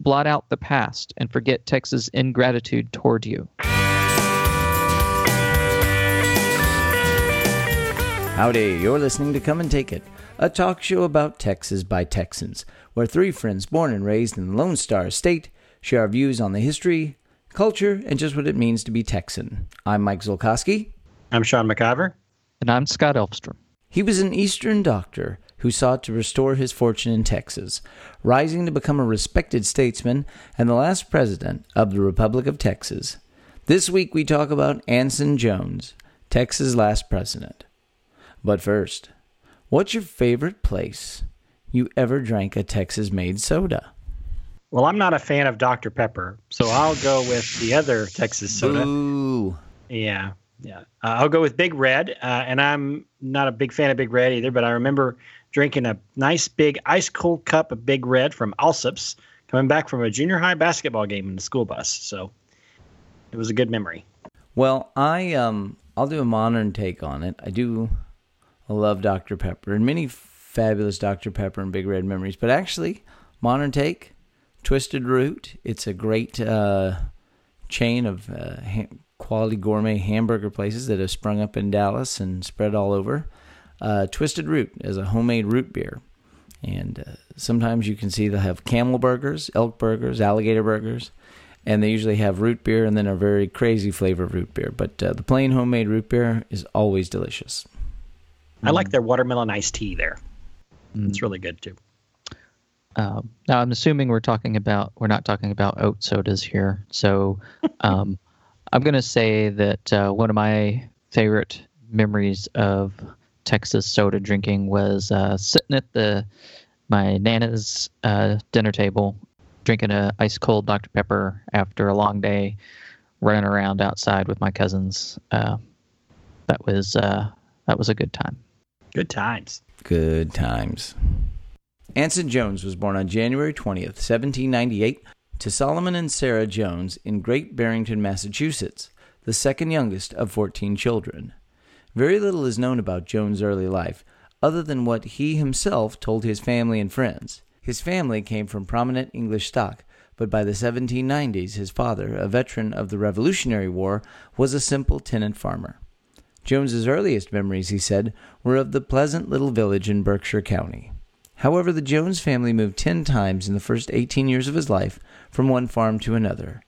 blot out the past and forget Texas' ingratitude toward you. Howdy, you're listening to Come and Take It, a talk show about Texas by Texans, where three friends born and raised in the Lone Star State share our views on the history, culture, and just what it means to be Texan. I'm Mike Zolkowski. I'm Sean McIver. And I'm Scott Elfstrom. He was an Eastern doctor who sought to restore his fortune in Texas, rising to become a respected statesman and the last president of the Republic of Texas. This week we talk about Anson Jones, Texas' last president. But first, what's your favorite place you ever drank a Texas made soda? Well, I'm not a fan of Dr. Pepper, so I'll go with the other Texas soda. Ooh. Yeah, yeah. Uh, I'll go with Big Red, uh, and I'm not a big fan of Big Red either, but I remember drinking a nice big ice cold cup of Big Red from Allsup's coming back from a junior high basketball game in the school bus. So it was a good memory. Well, I um I'll do a modern take on it. I do love Dr. Pepper and many fabulous Dr. Pepper and Big Red memories, but actually, modern take, Twisted Root. It's a great uh, chain of uh, quality gourmet hamburger places that have sprung up in Dallas and spread all over. Uh, Twisted Root is a homemade root beer. And uh, sometimes you can see they'll have camel burgers, elk burgers, alligator burgers, and they usually have root beer and then a very crazy flavor of root beer. But uh, the plain homemade root beer is always delicious. I like their watermelon iced tea there. Mm. It's really good too. Um, now I'm assuming we're talking about we're not talking about oat sodas here. So um, I'm going to say that uh, one of my favorite memories of Texas soda drinking was uh, sitting at the my nana's uh, dinner table, drinking a ice cold Dr Pepper after a long day, running around outside with my cousins. Uh, that was uh, that was a good time. Good times. Good times. Anson Jones was born on January 20th, 1798, to Solomon and Sarah Jones in Great Barrington, Massachusetts, the second youngest of 14 children. Very little is known about Jones' early life, other than what he himself told his family and friends. His family came from prominent English stock, but by the 1790s, his father, a veteran of the Revolutionary War, was a simple tenant farmer. Jones's earliest memories, he said, were of the pleasant little village in Berkshire County. However, the Jones family moved ten times in the first eighteen years of his life from one farm to another.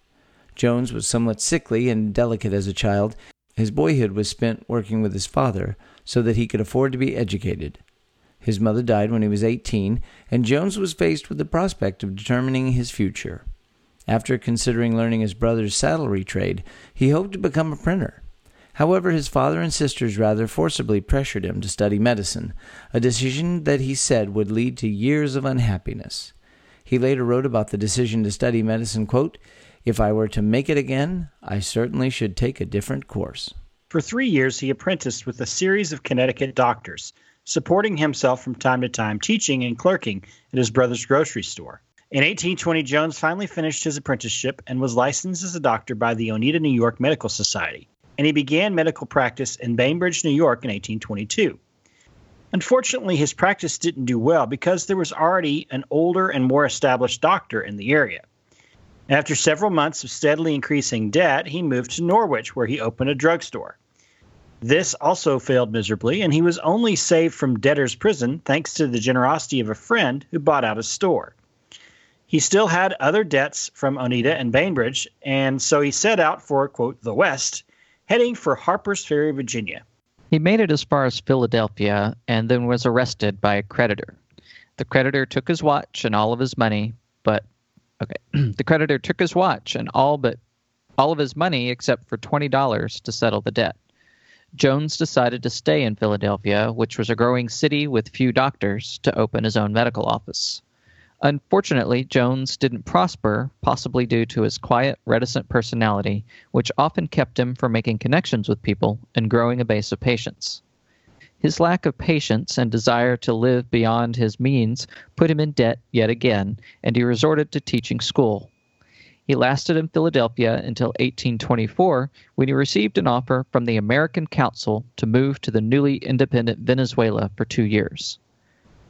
Jones was somewhat sickly and delicate as a child. His boyhood was spent working with his father so that he could afford to be educated. His mother died when he was 18, and Jones was faced with the prospect of determining his future. After considering learning his brother's saddlery trade, he hoped to become a printer. However, his father and sisters rather forcibly pressured him to study medicine, a decision that he said would lead to years of unhappiness. He later wrote about the decision to study medicine, quote, If I were to make it again, I certainly should take a different course. For three years, he apprenticed with a series of Connecticut doctors, supporting himself from time to time teaching and clerking at his brother's grocery store. In 1820, Jones finally finished his apprenticeship and was licensed as a doctor by the Oneida, New York Medical Society and he began medical practice in Bainbridge, New York in 1822. Unfortunately, his practice didn't do well because there was already an older and more established doctor in the area. After several months of steadily increasing debt, he moved to Norwich, where he opened a drugstore. This also failed miserably, and he was only saved from debtor's prison thanks to the generosity of a friend who bought out his store. He still had other debts from Oneida and Bainbridge, and so he set out for, quote, the West heading for Harper's Ferry, Virginia. He made it as far as Philadelphia and then was arrested by a creditor. The creditor took his watch and all of his money, but okay, the creditor took his watch and all but all of his money except for $20 to settle the debt. Jones decided to stay in Philadelphia, which was a growing city with few doctors, to open his own medical office. Unfortunately, Jones didn't prosper, possibly due to his quiet, reticent personality, which often kept him from making connections with people and growing a base of patients. His lack of patience and desire to live beyond his means put him in debt yet again, and he resorted to teaching school. He lasted in Philadelphia until 1824 when he received an offer from the American Council to move to the newly independent Venezuela for two years.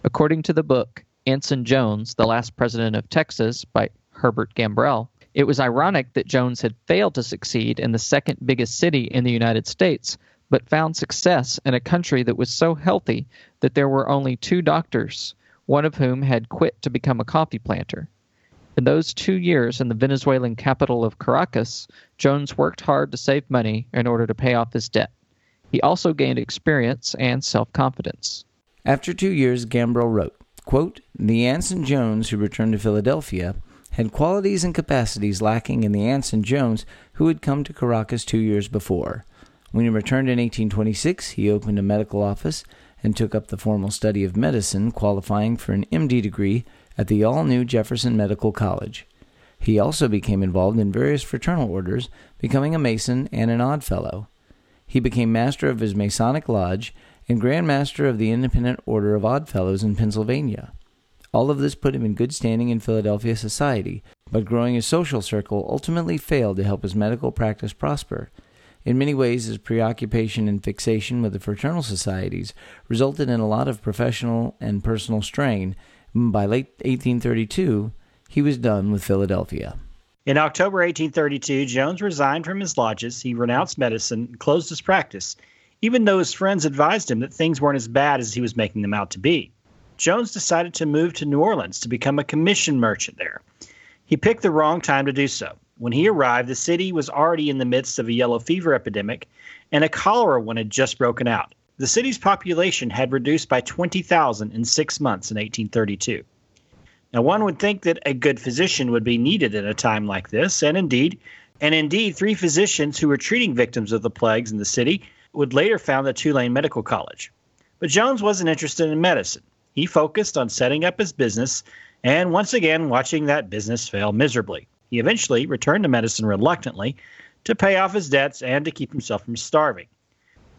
According to the book, Anson Jones, The Last President of Texas by Herbert Gambrell. It was ironic that Jones had failed to succeed in the second biggest city in the United States, but found success in a country that was so healthy that there were only two doctors, one of whom had quit to become a coffee planter. In those two years in the Venezuelan capital of Caracas, Jones worked hard to save money in order to pay off his debt. He also gained experience and self confidence. After two years, Gambrell wrote, quote, The Anson Jones who returned to Philadelphia had qualities and capacities lacking in the Anson Jones who had come to Caracas two years before. When he returned in 1826, he opened a medical office and took up the formal study of medicine, qualifying for an MD degree at the all new Jefferson Medical College. He also became involved in various fraternal orders, becoming a Mason and an Odd Fellow. He became master of his Masonic Lodge and Grand Master of the Independent Order of Odd Fellows in Pennsylvania. All of this put him in good standing in Philadelphia society, but growing his social circle ultimately failed to help his medical practice prosper. In many ways, his preoccupation and fixation with the fraternal societies resulted in a lot of professional and personal strain. By late 1832, he was done with Philadelphia. In October 1832, Jones resigned from his lodges. He renounced medicine closed his practice, even though his friends advised him that things weren't as bad as he was making them out to be. Jones decided to move to New Orleans to become a commission merchant there. He picked the wrong time to do so. When he arrived, the city was already in the midst of a yellow fever epidemic, and a cholera one had just broken out. The city's population had reduced by 20,000 in six months in 1832. Now, one would think that a good physician would be needed at a time like this, and indeed, and indeed, three physicians who were treating victims of the plagues in the city would later found the Tulane Medical College. But Jones wasn't interested in medicine. He focused on setting up his business and once again watching that business fail miserably. He eventually returned to medicine reluctantly to pay off his debts and to keep himself from starving.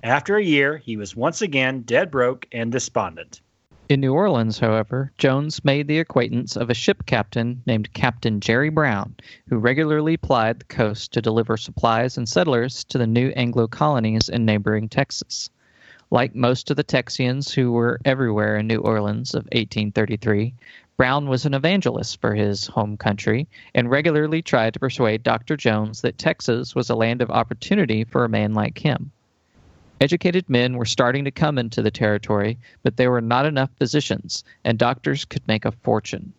After a year, he was once again dead broke and despondent. In New Orleans, however, Jones made the acquaintance of a ship captain named Captain Jerry Brown, who regularly plied the coast to deliver supplies and settlers to the new Anglo colonies in neighboring Texas. Like most of the Texians who were everywhere in New Orleans of 1833, Brown was an evangelist for his home country and regularly tried to persuade Dr. Jones that Texas was a land of opportunity for a man like him. Educated men were starting to come into the territory, but there were not enough physicians, and doctors could make a fortune.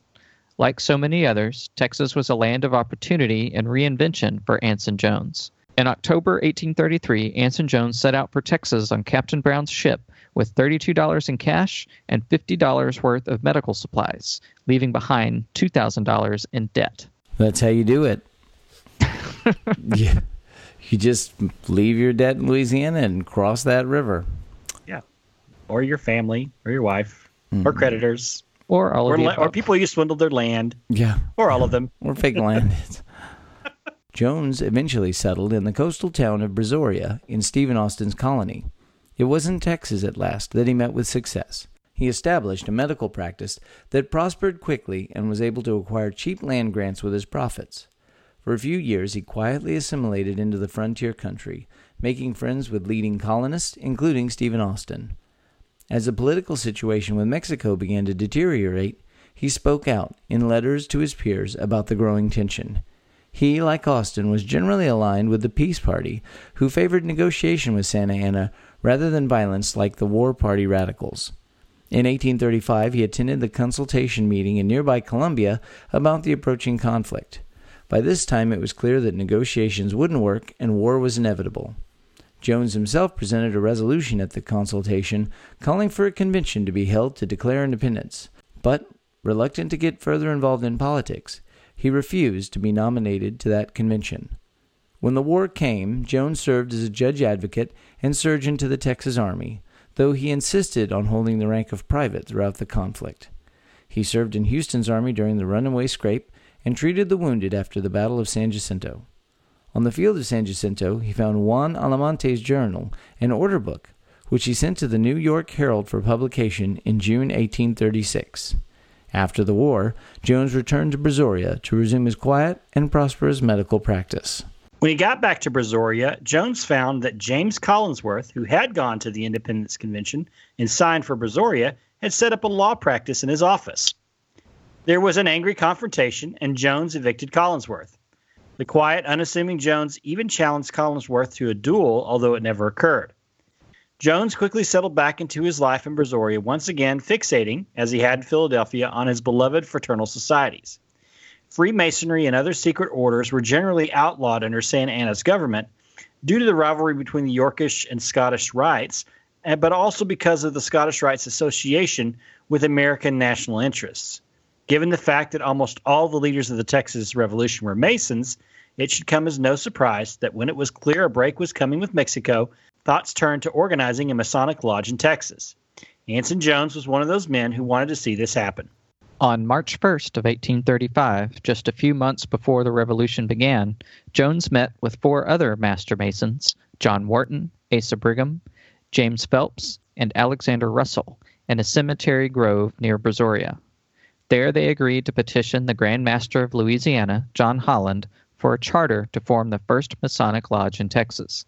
Like so many others, Texas was a land of opportunity and reinvention for Anson Jones. In October 1833, Anson Jones set out for Texas on Captain Brown's ship with $32 in cash and $50 worth of medical supplies, leaving behind $2,000 in debt. That's how you do it. yeah. You just leave your debt in Louisiana and cross that river. Yeah. Or your family, or your wife, mm-hmm. or creditors. Or all or, of la- or people you swindled their land. Yeah. Or all of them. or fake land. Jones eventually settled in the coastal town of Brazoria in Stephen Austin's colony. It was in Texas at last that he met with success. He established a medical practice that prospered quickly and was able to acquire cheap land grants with his profits. For a few years, he quietly assimilated into the frontier country, making friends with leading colonists, including Stephen Austin. As the political situation with Mexico began to deteriorate, he spoke out in letters to his peers about the growing tension. He, like Austin, was generally aligned with the Peace Party, who favored negotiation with Santa Anna rather than violence like the War Party radicals. In 1835, he attended the consultation meeting in nearby Columbia about the approaching conflict. By this time, it was clear that negotiations wouldn't work and war was inevitable. Jones himself presented a resolution at the consultation calling for a convention to be held to declare independence, but, reluctant to get further involved in politics, he refused to be nominated to that convention. When the war came, Jones served as a judge advocate and surgeon to the Texas Army, though he insisted on holding the rank of private throughout the conflict. He served in Houston's army during the runaway scrape and treated the wounded after the Battle of San Jacinto. On the field of San Jacinto, he found Juan Almonte's journal and order book, which he sent to the New York Herald for publication in June 1836. After the war, Jones returned to Brazoria to resume his quiet and prosperous medical practice. When he got back to Brazoria, Jones found that James Collinsworth, who had gone to the Independence Convention and signed for Brazoria, had set up a law practice in his office. There was an angry confrontation, and Jones evicted Collingsworth. The quiet, unassuming Jones even challenged Collingsworth to a duel, although it never occurred. Jones quickly settled back into his life in Brazoria, once again fixating, as he had in Philadelphia, on his beloved fraternal societies. Freemasonry and other secret orders were generally outlawed under Santa Anna's government due to the rivalry between the Yorkish and Scottish rites, eh, but also because of the Scottish Rites Association with American national interests. Given the fact that almost all the leaders of the Texas Revolution were Masons, it should come as no surprise that when it was clear a break was coming with Mexico, thoughts turned to organizing a Masonic lodge in Texas. Anson Jones was one of those men who wanted to see this happen. On March 1st of 1835, just a few months before the Revolution began, Jones met with four other Master Masons, John Wharton, Asa Brigham, James Phelps, and Alexander Russell, in a cemetery grove near Brazoria. There they agreed to petition the Grand Master of Louisiana, John Holland, for a charter to form the first Masonic lodge in Texas.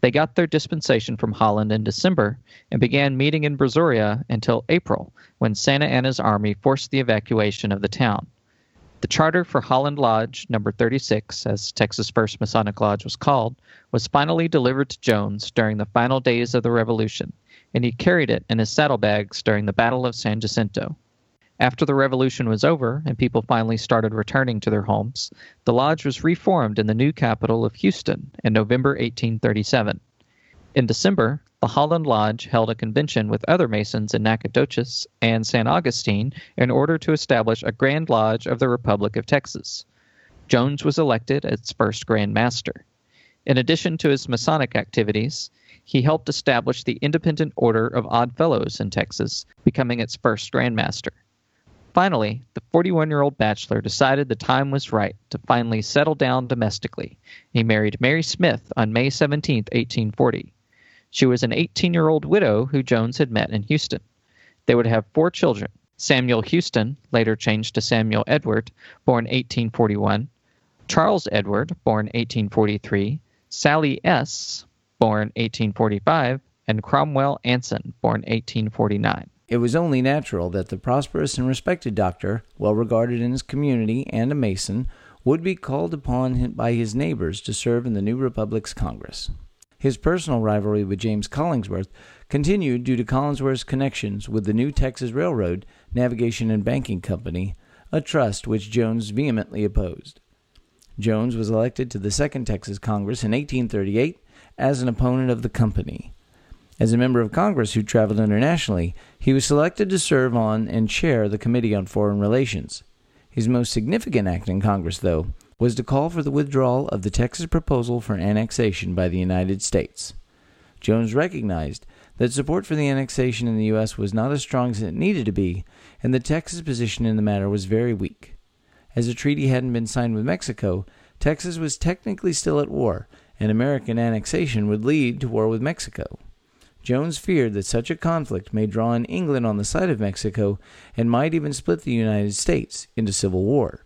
They got their dispensation from Holland in December and began meeting in Brazoria until April, when Santa Anna's army forced the evacuation of the town. The charter for Holland Lodge number 36, as Texas First Masonic Lodge was called, was finally delivered to Jones during the final days of the Revolution, and he carried it in his saddlebags during the Battle of San Jacinto. After the revolution was over and people finally started returning to their homes, the lodge was reformed in the new capital of Houston in November 1837. In December, the Holland Lodge held a convention with other Masons in Nacogdoches and San Augustine in order to establish a Grand Lodge of the Republic of Texas. Jones was elected its first Grand Master. In addition to his Masonic activities, he helped establish the Independent Order of Odd Fellows in Texas, becoming its first Grand Master. Finally, the 41 year old bachelor decided the time was right to finally settle down domestically. He married Mary Smith on May 17, 1840. She was an 18 year old widow who Jones had met in Houston. They would have four children Samuel Houston, later changed to Samuel Edward, born 1841, Charles Edward, born 1843, Sally S., born 1845, and Cromwell Anson, born 1849. It was only natural that the prosperous and respected doctor, well regarded in his community and a Mason, would be called upon by his neighbors to serve in the new Republic's Congress. His personal rivalry with James Collingsworth continued due to Collingsworth's connections with the New Texas Railroad Navigation and Banking Company, a trust which Jones vehemently opposed. Jones was elected to the Second Texas Congress in 1838 as an opponent of the company. As a member of Congress who traveled internationally, he was selected to serve on and chair the Committee on Foreign Relations. His most significant act in Congress, though, was to call for the withdrawal of the Texas proposal for annexation by the United States. Jones recognized that support for the annexation in the U.S. was not as strong as it needed to be, and the Texas position in the matter was very weak. As a treaty hadn't been signed with Mexico, Texas was technically still at war, and American annexation would lead to war with Mexico. Jones feared that such a conflict may draw in England on the side of Mexico and might even split the United States into civil war.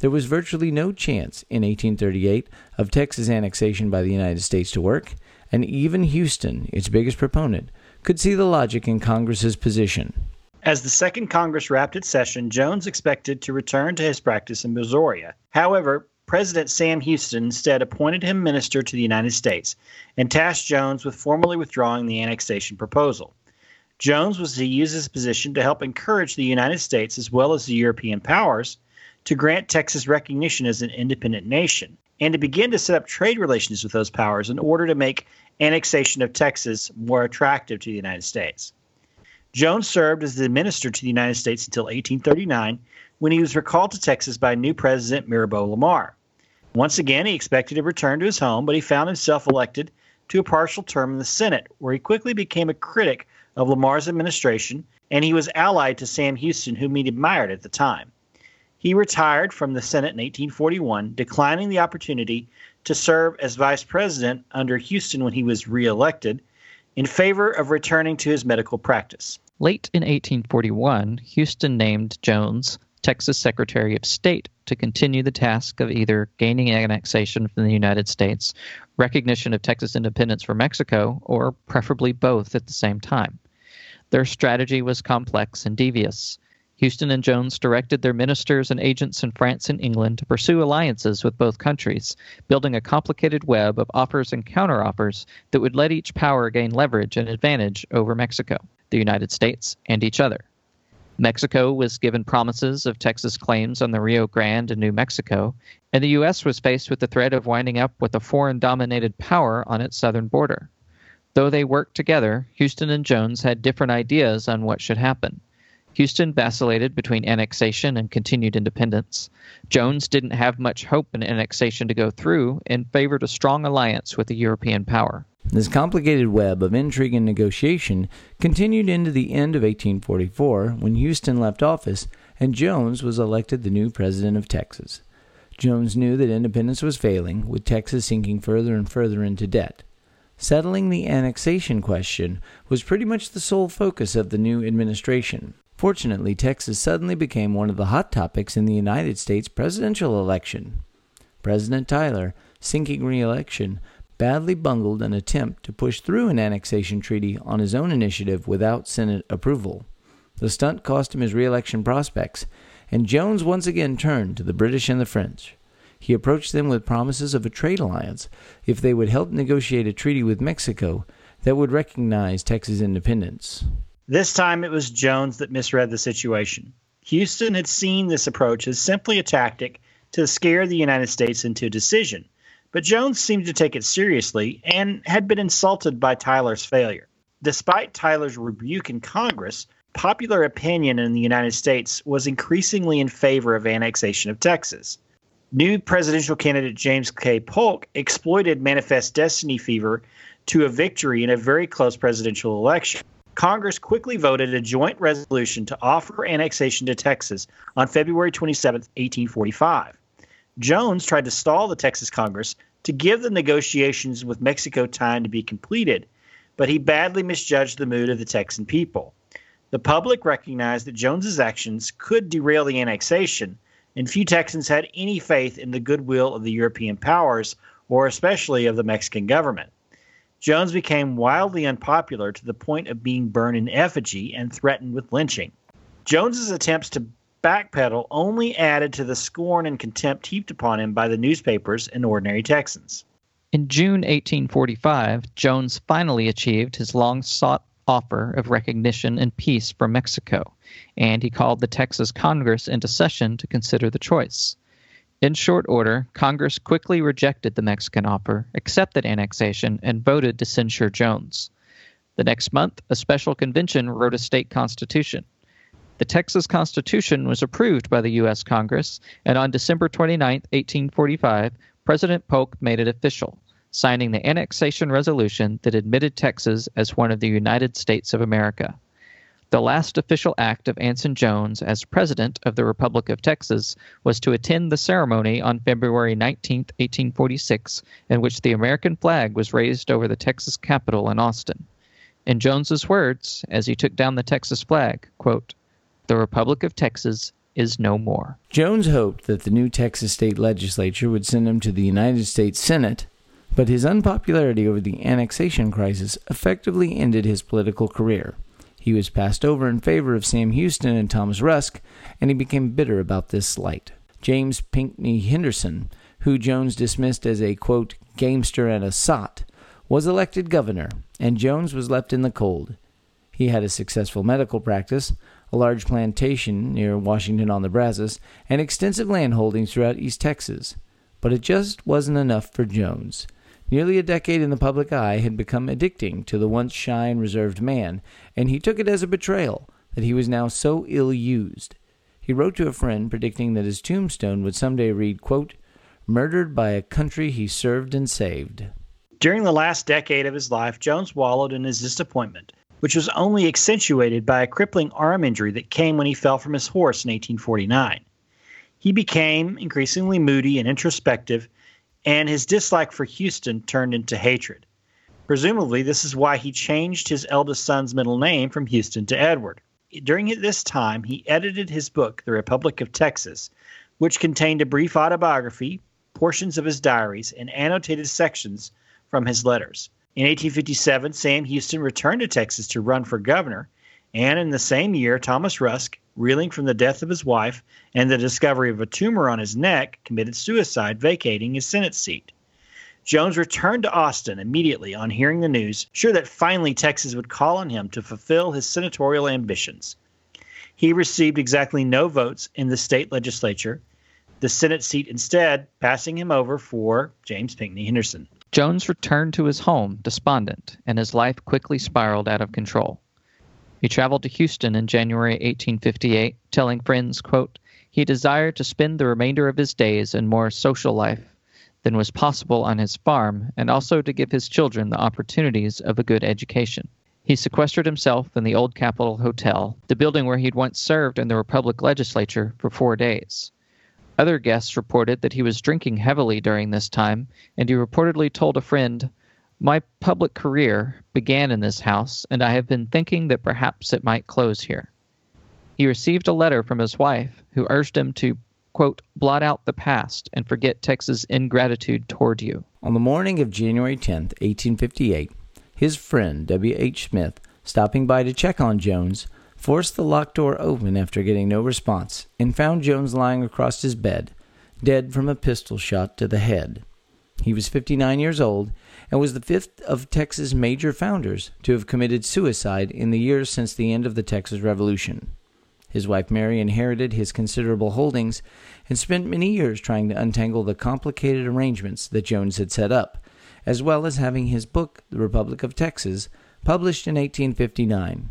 There was virtually no chance in 1838 of Texas annexation by the United States to work, and even Houston, its biggest proponent, could see the logic in Congress's position. As the Second Congress wrapped its session, Jones expected to return to his practice in Missouri. However, President Sam Houston instead appointed him minister to the United States and tasked Jones with formally withdrawing the annexation proposal. Jones was to use his position to help encourage the United States as well as the European powers to grant Texas recognition as an independent nation and to begin to set up trade relations with those powers in order to make annexation of Texas more attractive to the United States. Jones served as the minister to the United States until 1839 when he was recalled to Texas by new president Mirabeau Lamar. Once again, he expected to return to his home, but he found himself elected to a partial term in the Senate, where he quickly became a critic of Lamar's administration, and he was allied to Sam Houston, whom he admired at the time. He retired from the Senate in 1841, declining the opportunity to serve as vice president under Houston when he was reelected, in favor of returning to his medical practice. Late in 1841, Houston named Jones Texas Secretary of State to continue the task of either gaining annexation from the United States, recognition of Texas independence from Mexico, or preferably both at the same time. Their strategy was complex and devious. Houston and Jones directed their ministers and agents in France and England to pursue alliances with both countries, building a complicated web of offers and counteroffers that would let each power gain leverage and advantage over Mexico, the United States, and each other. Mexico was given promises of Texas claims on the Rio Grande and New Mexico, and the U.S. was faced with the threat of winding up with a foreign dominated power on its southern border. Though they worked together, Houston and Jones had different ideas on what should happen. Houston vacillated between annexation and continued independence. Jones didn't have much hope in annexation to go through and favored a strong alliance with a European power. This complicated web of intrigue and negotiation continued into the end of 1844 when Houston left office and Jones was elected the new president of Texas. Jones knew that independence was failing, with Texas sinking further and further into debt. Settling the annexation question was pretty much the sole focus of the new administration. Fortunately, Texas suddenly became one of the hot topics in the United States presidential election. President Tyler, sinking re election, badly bungled an attempt to push through an annexation treaty on his own initiative without Senate approval. The stunt cost him his re election prospects, and Jones once again turned to the British and the French. He approached them with promises of a trade alliance if they would help negotiate a treaty with Mexico that would recognize Texas independence. This time it was Jones that misread the situation. Houston had seen this approach as simply a tactic to scare the United States into a decision, but Jones seemed to take it seriously and had been insulted by Tyler's failure. Despite Tyler's rebuke in Congress, popular opinion in the United States was increasingly in favor of annexation of Texas. New presidential candidate James K. Polk exploited manifest destiny fever to a victory in a very close presidential election. Congress quickly voted a joint resolution to offer annexation to Texas on February 27, 1845. Jones tried to stall the Texas Congress to give the negotiations with Mexico time to be completed, but he badly misjudged the mood of the Texan people. The public recognized that Jones's actions could derail the annexation, and few Texans had any faith in the goodwill of the European powers or especially of the Mexican government. Jones became wildly unpopular to the point of being burned in effigy and threatened with lynching. Jones's attempts to backpedal only added to the scorn and contempt heaped upon him by the newspapers and ordinary Texans. In June 1845, Jones finally achieved his long sought offer of recognition and peace from Mexico, and he called the Texas Congress into session to consider the choice. In short order, Congress quickly rejected the Mexican offer, accepted annexation, and voted to censure Jones. The next month, a special convention wrote a state constitution. The Texas Constitution was approved by the U.S. Congress, and on December 29, 1845, President Polk made it official, signing the annexation resolution that admitted Texas as one of the United States of America. The last official act of Anson Jones as President of the Republic of Texas was to attend the ceremony on February 19, 1846, in which the American flag was raised over the Texas Capitol in Austin. In Jones's words, as he took down the Texas flag, quote, "The Republic of Texas is no more." Jones hoped that the new Texas state legislature would send him to the United States Senate, but his unpopularity over the annexation crisis effectively ended his political career. He was passed over in favor of Sam Houston and Thomas Rusk, and he became bitter about this slight. James Pinckney Henderson, who Jones dismissed as a, quote, gamester and a sot, was elected governor, and Jones was left in the cold. He had a successful medical practice, a large plantation near Washington on the Brazos, and extensive land holdings throughout East Texas. But it just wasn't enough for Jones. Nearly a decade in the public eye had become addicting to the once shy and reserved man, and he took it as a betrayal that he was now so ill used. He wrote to a friend predicting that his tombstone would someday read, quote, Murdered by a country he served and saved. During the last decade of his life, Jones wallowed in his disappointment, which was only accentuated by a crippling arm injury that came when he fell from his horse in 1849. He became increasingly moody and introspective and his dislike for Houston turned into hatred. Presumably, this is why he changed his eldest son's middle name from Houston to Edward. During this time, he edited his book, The Republic of Texas, which contained a brief autobiography, portions of his diaries, and annotated sections from his letters. In 1857, Sam Houston returned to Texas to run for governor, and in the same year, Thomas Rusk reeling from the death of his wife and the discovery of a tumor on his neck, committed suicide, vacating his Senate seat. Jones returned to Austin immediately on hearing the news, sure that finally Texas would call on him to fulfill his senatorial ambitions. He received exactly no votes in the state legislature, the Senate seat instead passing him over for James Pinckney Henderson. Jones returned to his home despondent, and his life quickly spiraled out of control. He traveled to Houston in January 1858, telling friends, quote, he desired to spend the remainder of his days in more social life than was possible on his farm, and also to give his children the opportunities of a good education. He sequestered himself in the old Capitol Hotel, the building where he'd once served in the Republic legislature, for four days. Other guests reported that he was drinking heavily during this time, and he reportedly told a friend, My public career began in this house, and I have been thinking that perhaps it might close here. He received a letter from his wife, who urged him to quote, blot out the past and forget Texas' ingratitude toward you. On the morning of January 10th, 1858, his friend W. H. Smith, stopping by to check on Jones, forced the locked door open after getting no response and found Jones lying across his bed, dead from a pistol shot to the head. He was 59 years old and was the fifth of Texas' major founders to have committed suicide in the years since the end of the Texas Revolution. His wife Mary inherited his considerable holdings and spent many years trying to untangle the complicated arrangements that Jones had set up, as well as having his book, The Republic of Texas, published in 1859.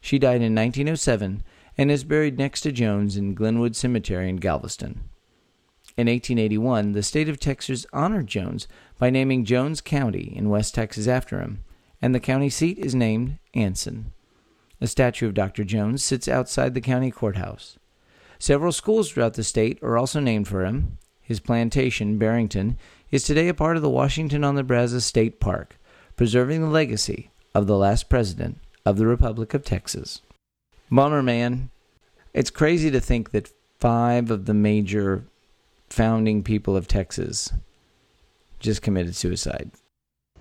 She died in 1907 and is buried next to Jones in Glenwood Cemetery in Galveston. In 1881, the state of Texas honored Jones by naming Jones County in West Texas after him, and the county seat is named Anson. A statue of Dr. Jones sits outside the county courthouse. Several schools throughout the state are also named for him. His plantation, Barrington, is today a part of the Washington on the Brazos State Park, preserving the legacy of the last president of the Republic of Texas. Bummer, man. It's crazy to think that five of the major founding people of Texas just committed suicide.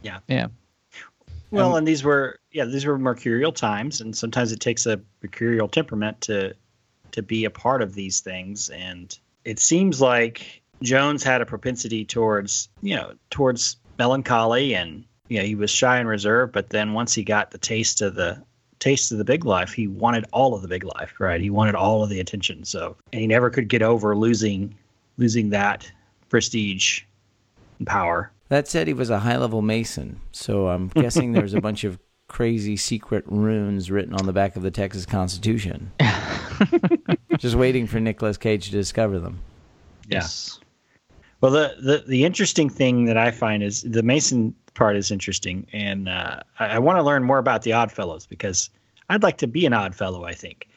Yeah. Yeah. Well, um, and these were yeah, these were mercurial times, and sometimes it takes a mercurial temperament to to be a part of these things. And it seems like Jones had a propensity towards you know towards melancholy, and you know he was shy and reserved. But then once he got the taste of the taste of the big life, he wanted all of the big life, right? He wanted all of the attention. So and he never could get over losing losing that prestige and power. That said, he was a high level Mason, so I'm guessing there's a bunch of crazy secret runes written on the back of the Texas Constitution. Just waiting for Nicolas Cage to discover them. Yes. Well, the, the, the interesting thing that I find is the Mason part is interesting, and uh, I, I want to learn more about the Oddfellows because I'd like to be an odd fellow. I think.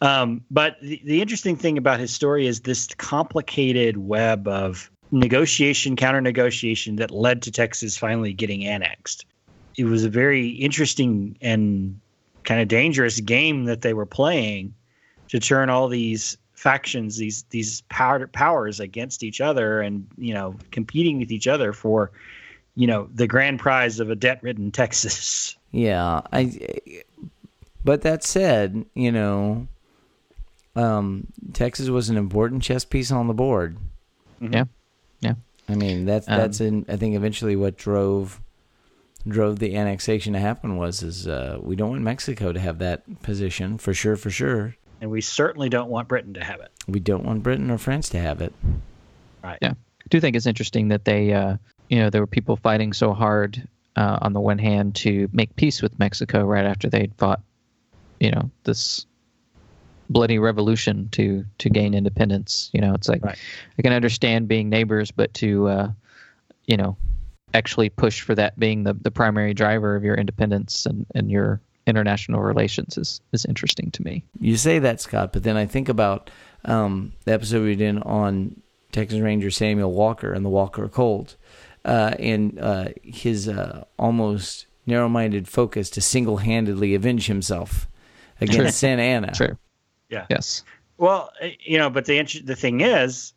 Um, but the, the interesting thing about his story is this complicated web of negotiation, counter negotiation that led to Texas finally getting annexed. It was a very interesting and kind of dangerous game that they were playing to turn all these factions, these these power, powers against each other, and you know competing with each other for you know the grand prize of a debt-ridden Texas. Yeah, I. But that said, you know, um, Texas was an important chess piece on the board. Mm-hmm. Yeah. Yeah. I mean, that's um, that's in I think eventually what drove drove the annexation to happen was is uh, we don't want Mexico to have that position for sure, for sure. And we certainly don't want Britain to have it. We don't want Britain or France to have it. Right. Yeah. I do think it's interesting that they, uh, you know, there were people fighting so hard uh, on the one hand to make peace with Mexico right after they'd fought, you know, this bloody revolution to to gain independence. You know, it's like right. I can understand being neighbors, but to uh, you know actually push for that being the, the primary driver of your independence and, and your international relations is is interesting to me. You say that, Scott, but then I think about um, the episode we did on Texas Ranger Samuel Walker and the Walker Colt, uh, and uh, his uh, almost narrow-minded focus to single-handedly avenge himself against Santa Anna. Sure. Yeah. Yes. Well, eh, you know, but the the thing is,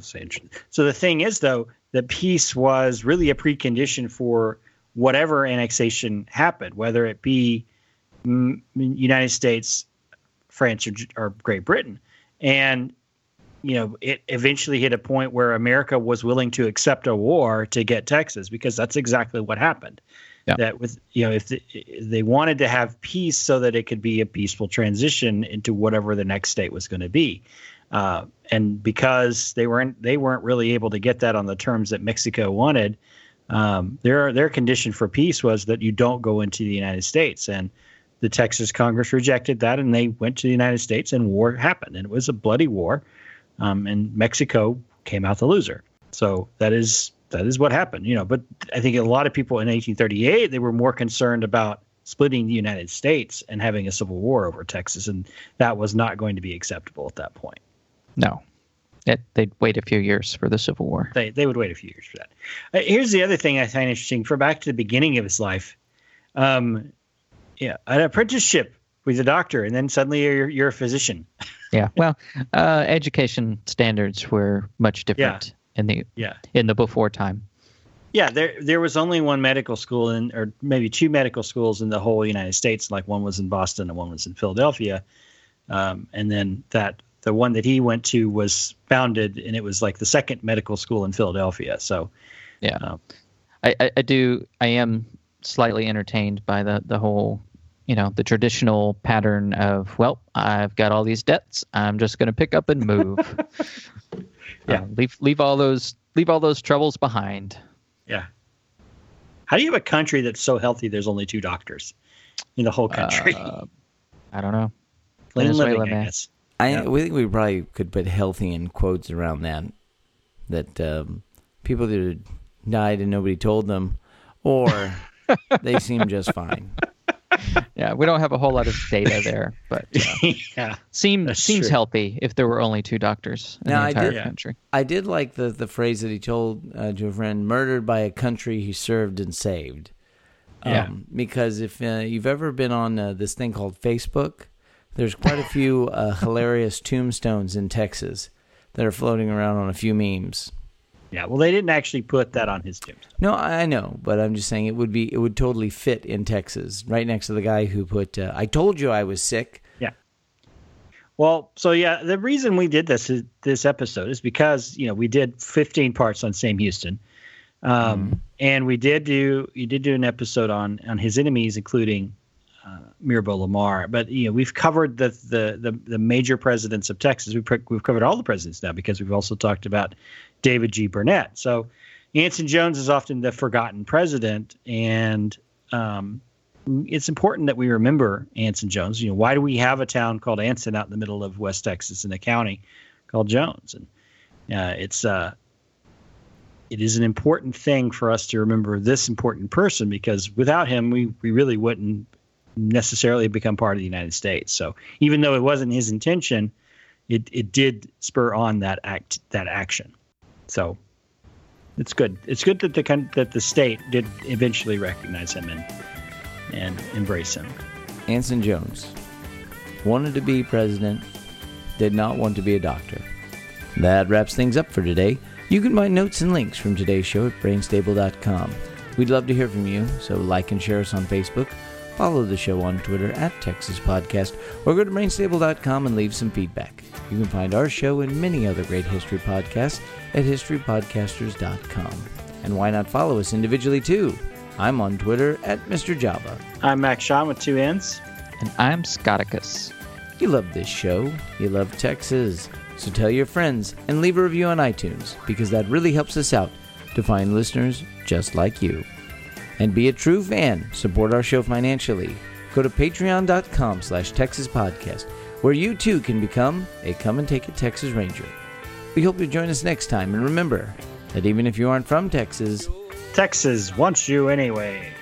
say so the thing is though that peace was really a precondition for whatever annexation happened, whether it be United States France or, or Great Britain, and you know it eventually hit a point where America was willing to accept a war to get Texas because that's exactly what happened. Yeah. That with you know if the, they wanted to have peace so that it could be a peaceful transition into whatever the next state was going to be. Uh, and because they weren't they weren't really able to get that on the terms that Mexico wanted, um, their their condition for peace was that you don't go into the United States. And the Texas Congress rejected that, and they went to the United States, and war happened, and it was a bloody war, um, and Mexico came out the loser. So that is that is what happened, you know. But I think a lot of people in 1838 they were more concerned about splitting the United States and having a civil war over Texas, and that was not going to be acceptable at that point. No. It, they'd wait a few years for the Civil War. They they would wait a few years for that. Uh, here's the other thing I find interesting. For back to the beginning of his life, um, yeah, an apprenticeship with a doctor, and then suddenly you're you're a physician. Yeah. Well, uh, education standards were much different in the Yeah, in the before time. yeah. There there was only one medical school in, or maybe two medical schools in the whole United States. Like one was in Boston and one was in Philadelphia, um, and then that the one that he went to was founded, and it was like the second medical school in Philadelphia. So Yeah. Um, I, I, I do. I am slightly entertained by the the whole, you know, the traditional pattern of well, I've got all these debts. I'm just going to pick up and move. Yeah. Uh, leave leave all those leave all those troubles behind. Yeah. How do you have a country that's so healthy there's only two doctors in the whole country? Uh, I don't know. Clean Venezuela, living, I guess. I Yeah. we think we probably could put healthy in quotes around that. That um, people that died and nobody told them, or they seem just fine. Yeah, we don't have a whole lot of data there, but uh, yeah. seems seems true. healthy if there were only two doctors in Now, the I entire did- Yeah. country. I did like the the phrase that he told uh, to a friend: "Murdered by a country he served and saved." Yeah. Um, because if uh, you've ever been on uh, this thing called Facebook, there's quite a few uh, hilarious tombstones in Texas that are floating around on a few memes. Yeah. Well, they didn't actually put that on his tombstone. No, I know, but I'm just saying it would be it would totally fit in Texas, right next to the guy who put uh, "I told you I was sick." Yeah. Well, so yeah, the reason we did this this episode is because you know we did 15 parts on Sam Houston, um, and we did do you did do an episode on on his enemies, including uh, Mirabeau Lamar. But you know we've covered the the the, the major presidents of Texas. We've we've covered all the presidents now because we've also talked about David G. Burnet. So Anson Jones is often the forgotten president, and um, it's important that we remember Anson Jones. You know, why do we have a town called Anson out in the middle of West Texas in a county called Jones? And uh, it's uh, it is an important thing for us to remember this important person because without him, we we really wouldn't necessarily become part of the United States. So even though it wasn't his intention, it it did spur on that act that action. So it's good. It's good that the that the state did eventually recognize him and and embrace him. Anson Jones wanted to be president, did not want to be a doctor. That wraps things up for today. You can find notes and links from today's show at brainstable.com. We'd love to hear from you, so like and share us on Facebook, follow the show on Twitter at Texas Podcast, or go to brainstable.com and leave some feedback. You can find our show and many other great history podcasts at historypodcasters.com. And why not follow us individually too? I'm on Twitter at Mr. Java. I'm Max Sean with two N's. And I'm Scotticus. You love this show. You love Texas. So tell your friends and leave a review on iTunes because that really helps us out to find listeners just like you. And be a true fan. Support our show financially. Go to patreon.com slash Texas Podcast where you too can become a Come and Take It Texas Ranger. We hope you join us next time and remember that even if you aren't from Texas, Texas wants you anyway.